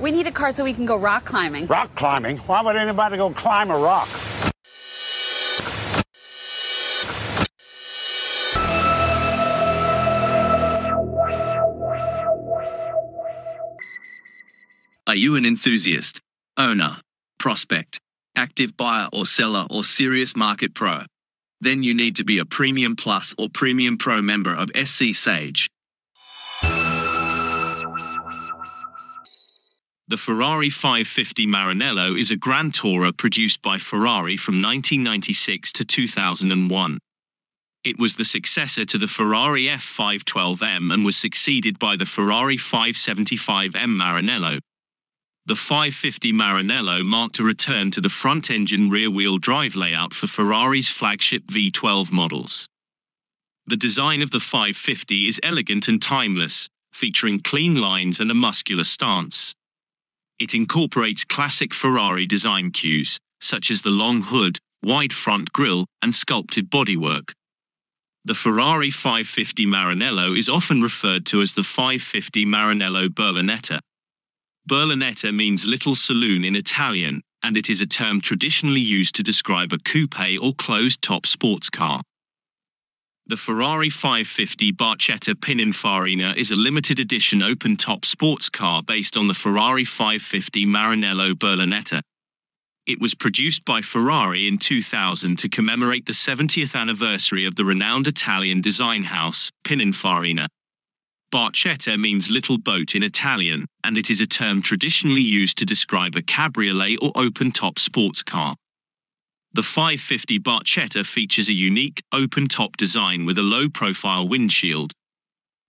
We need a car so we can go rock climbing. Rock climbing? Why would anybody go climb a rock? Are you an enthusiast, owner, prospect, active buyer or seller or serious market pro? Then you need to be a Premium Plus or Premium Pro member of SC Sage. The Ferrari 550 Maranello is a Grand Tourer produced by Ferrari from 1996 to 2001. It was the successor to the Ferrari F512M and was succeeded by the Ferrari 575M Maranello. The 550 Maranello marked a return to the front engine rear wheel drive layout for Ferrari's flagship V12 models. The design of the 550 is elegant and timeless, featuring clean lines and a muscular stance. It incorporates classic Ferrari design cues, such as the long hood, wide front grille, and sculpted bodywork. The Ferrari 550 Maranello is often referred to as the 550 Maranello Berlinetta. Berlinetta means little saloon in Italian, and it is a term traditionally used to describe a coupe or closed top sports car. The Ferrari 550 Barchetta Pininfarina is a limited edition open top sports car based on the Ferrari 550 Maranello Berlinetta. It was produced by Ferrari in 2000 to commemorate the 70th anniversary of the renowned Italian design house, Pininfarina. Barchetta means little boat in Italian, and it is a term traditionally used to describe a cabriolet or open top sports car. The 550 Barchetta features a unique, open top design with a low profile windshield.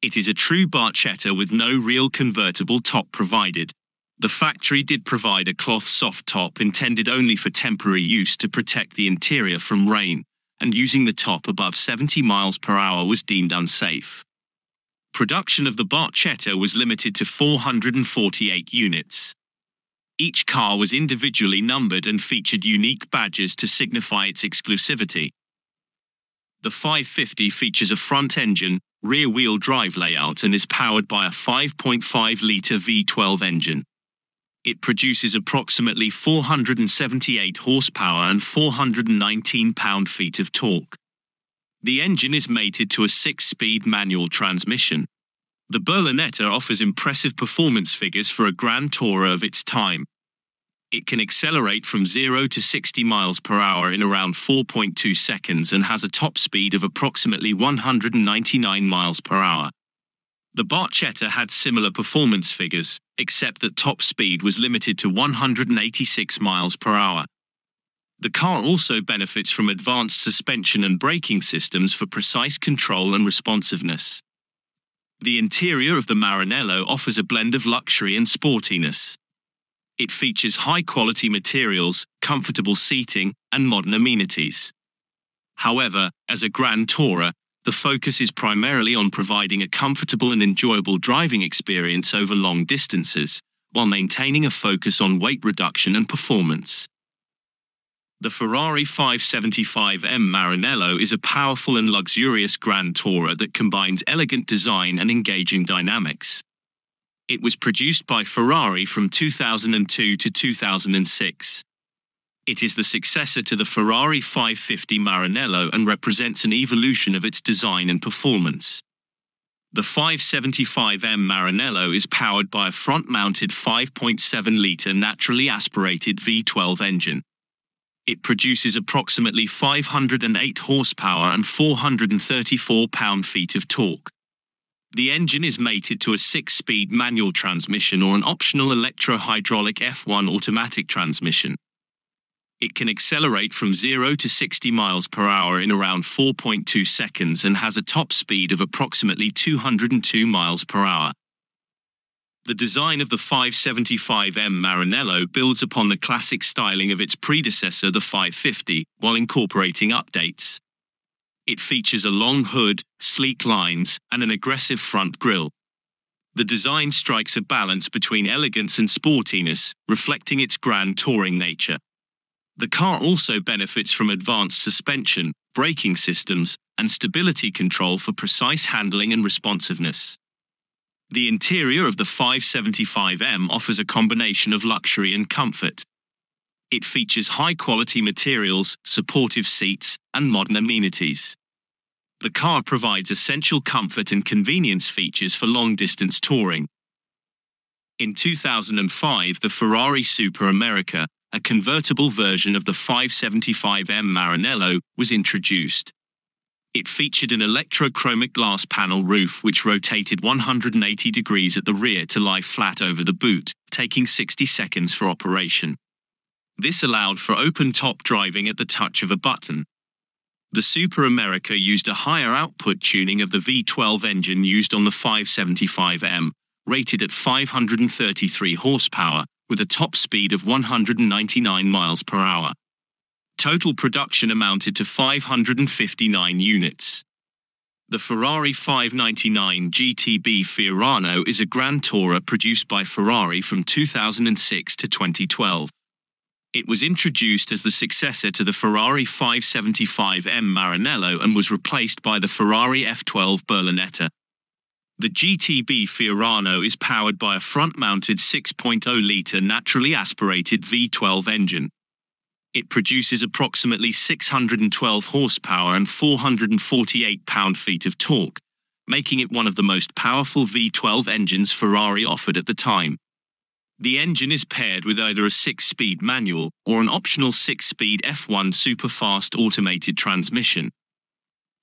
It is a true Barchetta with no real convertible top provided. The factory did provide a cloth soft top intended only for temporary use to protect the interior from rain, and using the top above 70 miles per hour was deemed unsafe. Production of the Barchetta was limited to 448 units. Each car was individually numbered and featured unique badges to signify its exclusivity. The 550 features a front engine, rear wheel drive layout and is powered by a 5.5 litre V12 engine. It produces approximately 478 horsepower and 419 pound feet of torque. The engine is mated to a six speed manual transmission. The Berlinetta offers impressive performance figures for a Grand Tourer of its time. It can accelerate from 0 to 60 miles per hour in around 4.2 seconds and has a top speed of approximately 199 miles per hour. The Barchetta had similar performance figures, except that top speed was limited to 186 miles per hour. The car also benefits from advanced suspension and braking systems for precise control and responsiveness. The interior of the Maranello offers a blend of luxury and sportiness. It features high quality materials, comfortable seating, and modern amenities. However, as a Grand Tourer, the focus is primarily on providing a comfortable and enjoyable driving experience over long distances, while maintaining a focus on weight reduction and performance. The Ferrari 575M Maranello is a powerful and luxurious Grand Tourer that combines elegant design and engaging dynamics. It was produced by Ferrari from 2002 to 2006. It is the successor to the Ferrari 550 Maranello and represents an evolution of its design and performance. The 575M Maranello is powered by a front mounted 5.7 litre naturally aspirated V12 engine. It produces approximately 508 horsepower and 434 pound feet of torque. The engine is mated to a six speed manual transmission or an optional electro hydraulic F1 automatic transmission. It can accelerate from 0 to 60 miles per hour in around 4.2 seconds and has a top speed of approximately 202 miles per hour. The design of the 575M Maranello builds upon the classic styling of its predecessor, the 550, while incorporating updates. It features a long hood, sleek lines, and an aggressive front grille. The design strikes a balance between elegance and sportiness, reflecting its grand touring nature. The car also benefits from advanced suspension, braking systems, and stability control for precise handling and responsiveness. The interior of the 575M offers a combination of luxury and comfort. It features high quality materials, supportive seats, and modern amenities. The car provides essential comfort and convenience features for long distance touring. In 2005, the Ferrari Super America, a convertible version of the 575M Maranello, was introduced. It featured an electrochromic glass panel roof which rotated 180 degrees at the rear to lie flat over the boot, taking 60 seconds for operation. This allowed for open top driving at the touch of a button. The Super America used a higher output tuning of the V12 engine used on the 575M, rated at 533 horsepower, with a top speed of 199 miles per hour. Total production amounted to 559 units. The Ferrari 599 GTB Fiorano is a Grand Tourer produced by Ferrari from 2006 to 2012. It was introduced as the successor to the Ferrari 575M Maranello and was replaced by the Ferrari F12 Berlinetta. The GTB Fiorano is powered by a front-mounted 6.0-litre naturally aspirated V12 engine. It produces approximately 612 horsepower and 448 pound-feet of torque, making it one of the most powerful V12 engines Ferrari offered at the time. The engine is paired with either a 6-speed manual or an optional 6-speed F1 superfast automated transmission.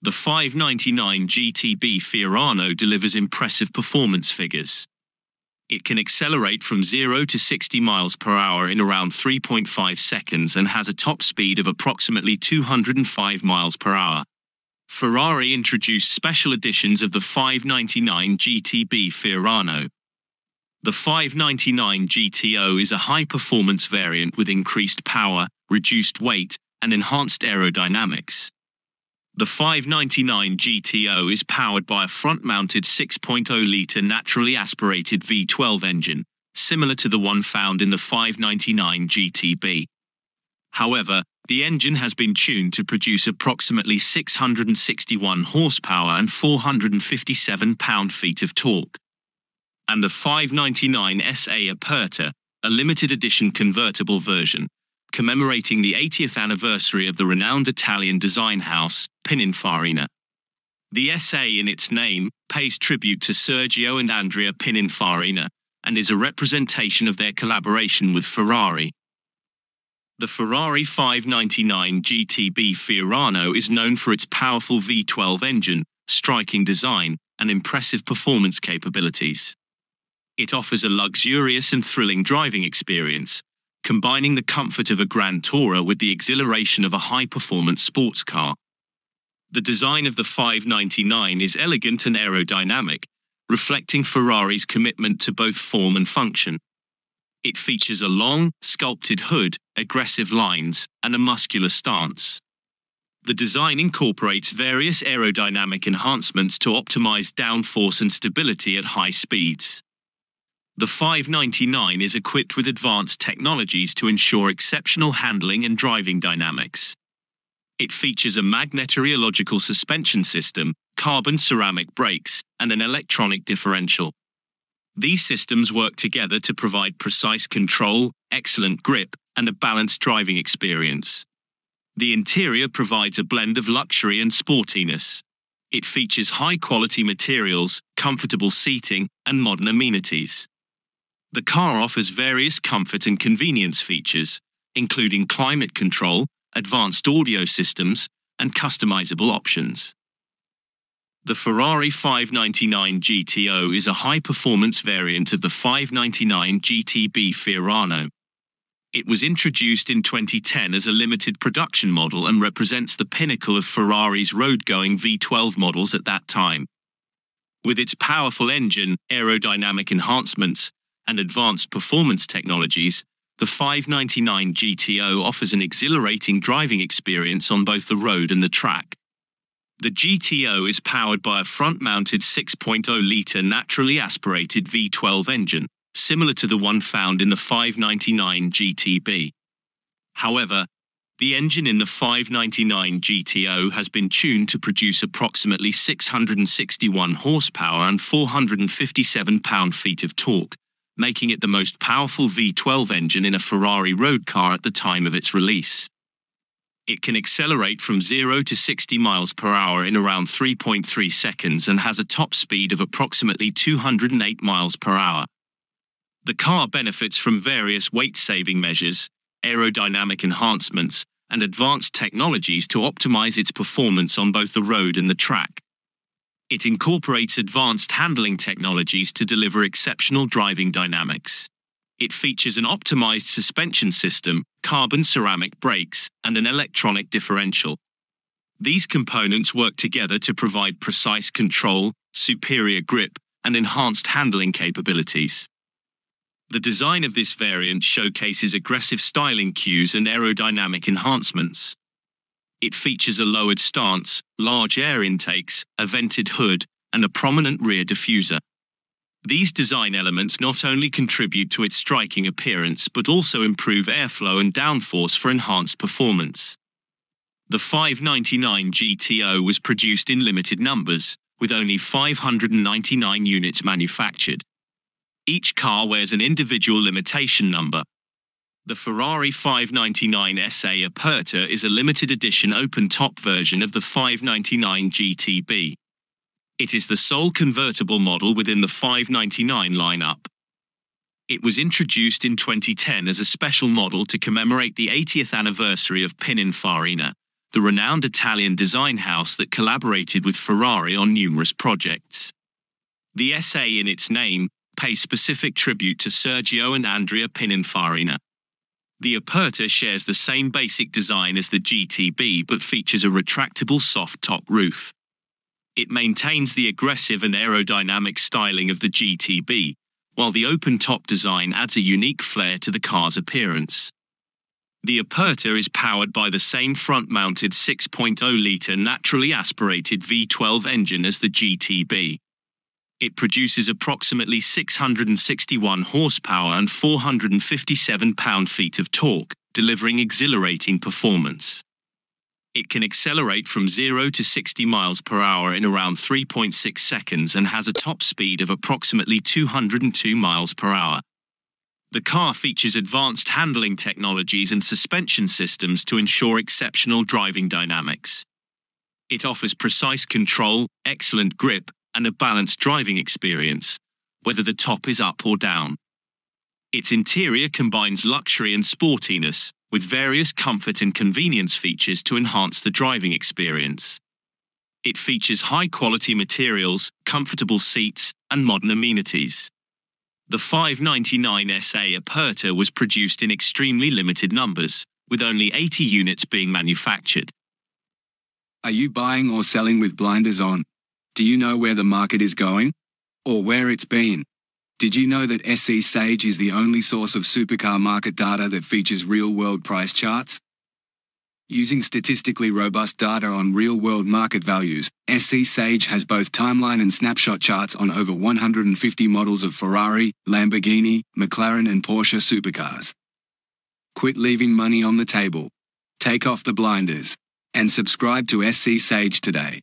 The 599 GTB Fiorano delivers impressive performance figures. It can accelerate from 0 to 60 miles per hour in around 3.5 seconds and has a top speed of approximately 205 miles per hour. Ferrari introduced special editions of the 599 GTB Fiorano. The 599 GTO is a high performance variant with increased power, reduced weight, and enhanced aerodynamics. The 599 GTO is powered by a front-mounted 6.0-litre naturally aspirated V12 engine, similar to the one found in the 599 GTB. However, the engine has been tuned to produce approximately 661 horsepower and 457 pound-feet of torque. And the 599 SA Aperta, a limited edition convertible version, commemorating the 80th anniversary of the renowned Italian design house, Pininfarina. The SA in its name pays tribute to Sergio and Andrea Pininfarina and is a representation of their collaboration with Ferrari. The Ferrari 599 GTB Fiorano is known for its powerful V12 engine, striking design, and impressive performance capabilities. It offers a luxurious and thrilling driving experience, combining the comfort of a Grand Tourer with the exhilaration of a high performance sports car. The design of the 599 is elegant and aerodynamic, reflecting Ferrari's commitment to both form and function. It features a long, sculpted hood, aggressive lines, and a muscular stance. The design incorporates various aerodynamic enhancements to optimize downforce and stability at high speeds. The 599 is equipped with advanced technologies to ensure exceptional handling and driving dynamics. It features a magnetorheological suspension system, carbon ceramic brakes, and an electronic differential. These systems work together to provide precise control, excellent grip, and a balanced driving experience. The interior provides a blend of luxury and sportiness. It features high quality materials, comfortable seating, and modern amenities. The car offers various comfort and convenience features, including climate control, advanced audio systems, and customizable options. The Ferrari 599 GTO is a high performance variant of the 599 GTB Fiorano. It was introduced in 2010 as a limited production model and represents the pinnacle of Ferrari's road going V12 models at that time. With its powerful engine, aerodynamic enhancements, and advanced performance technologies, the 599 GTO offers an exhilarating driving experience on both the road and the track. The GTO is powered by a front mounted 6.0 litre naturally aspirated V12 engine, similar to the one found in the 599 GTB. However, The engine in the 599 GTO has been tuned to produce approximately 661 horsepower and 457 pound feet of torque, making it the most powerful V12 engine in a Ferrari road car at the time of its release. It can accelerate from 0 to 60 miles per hour in around 3.3 seconds and has a top speed of approximately 208 miles per hour. The car benefits from various weight saving measures, aerodynamic enhancements, and advanced technologies to optimize its performance on both the road and the track. It incorporates advanced handling technologies to deliver exceptional driving dynamics. It features an optimized suspension system, carbon ceramic brakes, and an electronic differential. These components work together to provide precise control, superior grip, and enhanced handling capabilities. The design of this variant showcases aggressive styling cues and aerodynamic enhancements. It features a lowered stance, large air intakes, a vented hood, and a prominent rear diffuser. These design elements not only contribute to its striking appearance but also improve airflow and downforce for enhanced performance. The 599 GTO was produced in limited numbers, with only 599 units manufactured. Each car wears an individual limitation number. The Ferrari 599 SA Aperta is a limited edition open top version of the 599 GTB. It is the sole convertible model within the 599 lineup. It was introduced in 2010 as a special model to commemorate the 80th anniversary of Pininfarina, the renowned Italian design house that collaborated with Ferrari on numerous projects. The SA in its name pays specific tribute to Sergio and Andrea Pininfarina. The Aperta shares the same basic design as the GTB but features a retractable soft top roof. It maintains the aggressive and aerodynamic styling of the GTB, while the open top design adds a unique flair to the car's appearance. The Aperta is powered by the same front mounted 6.0 litre naturally aspirated V12 engine as the GTB. It produces approximately 661 horsepower and 457 pound feet of torque, delivering exhilarating performance. It can accelerate from 0 to 60 miles per hour in around 3.6 seconds and has a top speed of approximately 202 miles per hour. The car features advanced handling technologies and suspension systems to ensure exceptional driving dynamics. It offers precise control, excellent grip, and a balanced driving experience, whether the top is up or down. Its interior combines luxury and sportiness, with various comfort and convenience features to enhance the driving experience. It features high quality materials, comfortable seats, and modern amenities. The 599 SA Aperta was produced in extremely limited numbers, with only 80 units being manufactured. Are you buying or selling with blinders on? Do you know where the market is going? Or where it's been? Did you know that SC Sage is the only source of supercar market data that features real world price charts? Using statistically robust data on real world market values, SC Sage has both timeline and snapshot charts on over 150 models of Ferrari, Lamborghini, McLaren, and Porsche supercars. Quit leaving money on the table. Take off the blinders. And subscribe to SC Sage today.